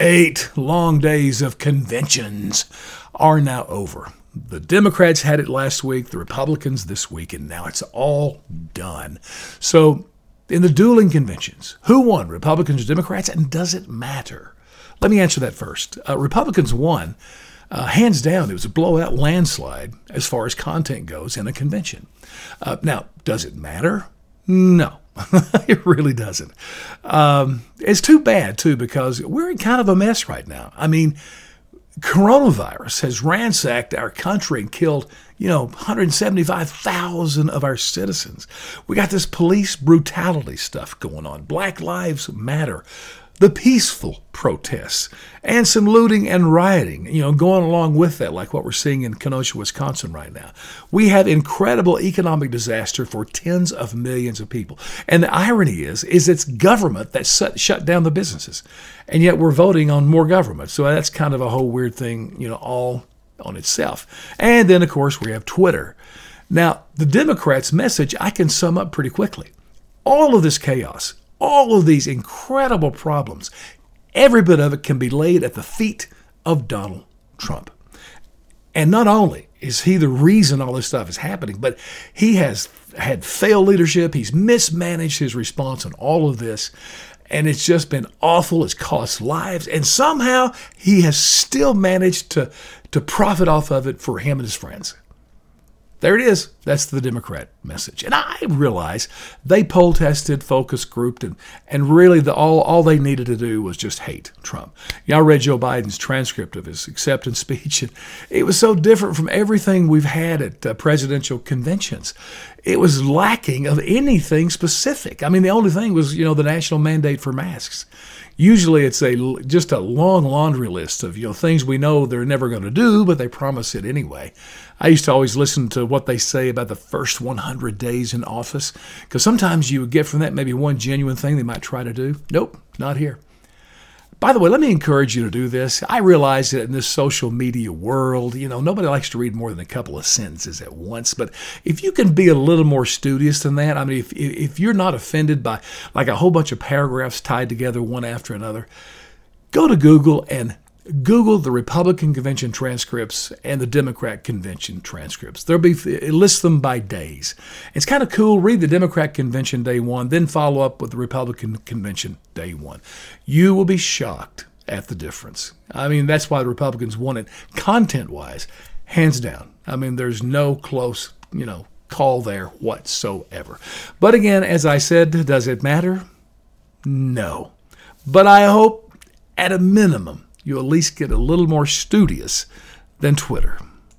Eight long days of conventions are now over. The Democrats had it last week, the Republicans this week, and now it's all done. So, in the dueling conventions, who won, Republicans or Democrats, and does it matter? Let me answer that first. Uh, Republicans won, uh, hands down. It was a blowout landslide as far as content goes in a convention. Uh, now, does it matter? No. it really doesn't. Um, it's too bad, too, because we're in kind of a mess right now. I mean, coronavirus has ransacked our country and killed, you know, 175,000 of our citizens. We got this police brutality stuff going on. Black Lives Matter the peaceful protests and some looting and rioting, you know, going along with that, like what we're seeing in Kenosha, Wisconsin right now. We have incredible economic disaster for tens of millions of people. And the irony is, is it's government that shut down the businesses. And yet we're voting on more government. So that's kind of a whole weird thing, you know, all on itself. And then, of course, we have Twitter. Now, the Democrats' message I can sum up pretty quickly. All of this chaos, all of these incredible problems, every bit of it can be laid at the feet of Donald Trump. And not only is he the reason all this stuff is happening, but he has had failed leadership. He's mismanaged his response on all of this. And it's just been awful. It's cost lives. And somehow he has still managed to, to profit off of it for him and his friends. There it is. That's the Democrat message. And I realize they poll tested, focus grouped, and, and really the, all, all they needed to do was just hate Trump. I read Joe Biden's transcript of his acceptance speech, and it was so different from everything we've had at uh, presidential conventions. It was lacking of anything specific. I mean, the only thing was, you know, the national mandate for masks. Usually it's a just a long laundry list of you know things we know they're never going to do, but they promise it anyway. I used to always listen to what they say about the first 100 days in office because sometimes you would get from that maybe one genuine thing they might try to do. Nope, not here. By the way, let me encourage you to do this. I realize that in this social media world, you know, nobody likes to read more than a couple of sentences at once. But if you can be a little more studious than that, I mean, if, if you're not offended by like a whole bunch of paragraphs tied together one after another, go to Google and Google the Republican convention transcripts and the Democrat convention transcripts. There'll be it lists them by days. It's kind of cool. Read the Democrat convention day one, then follow up with the Republican convention day one. You will be shocked at the difference. I mean, that's why the Republicans won it content wise, hands down. I mean, there's no close, you know, call there whatsoever. But again, as I said, does it matter? No. But I hope at a minimum you at least get a little more studious than Twitter.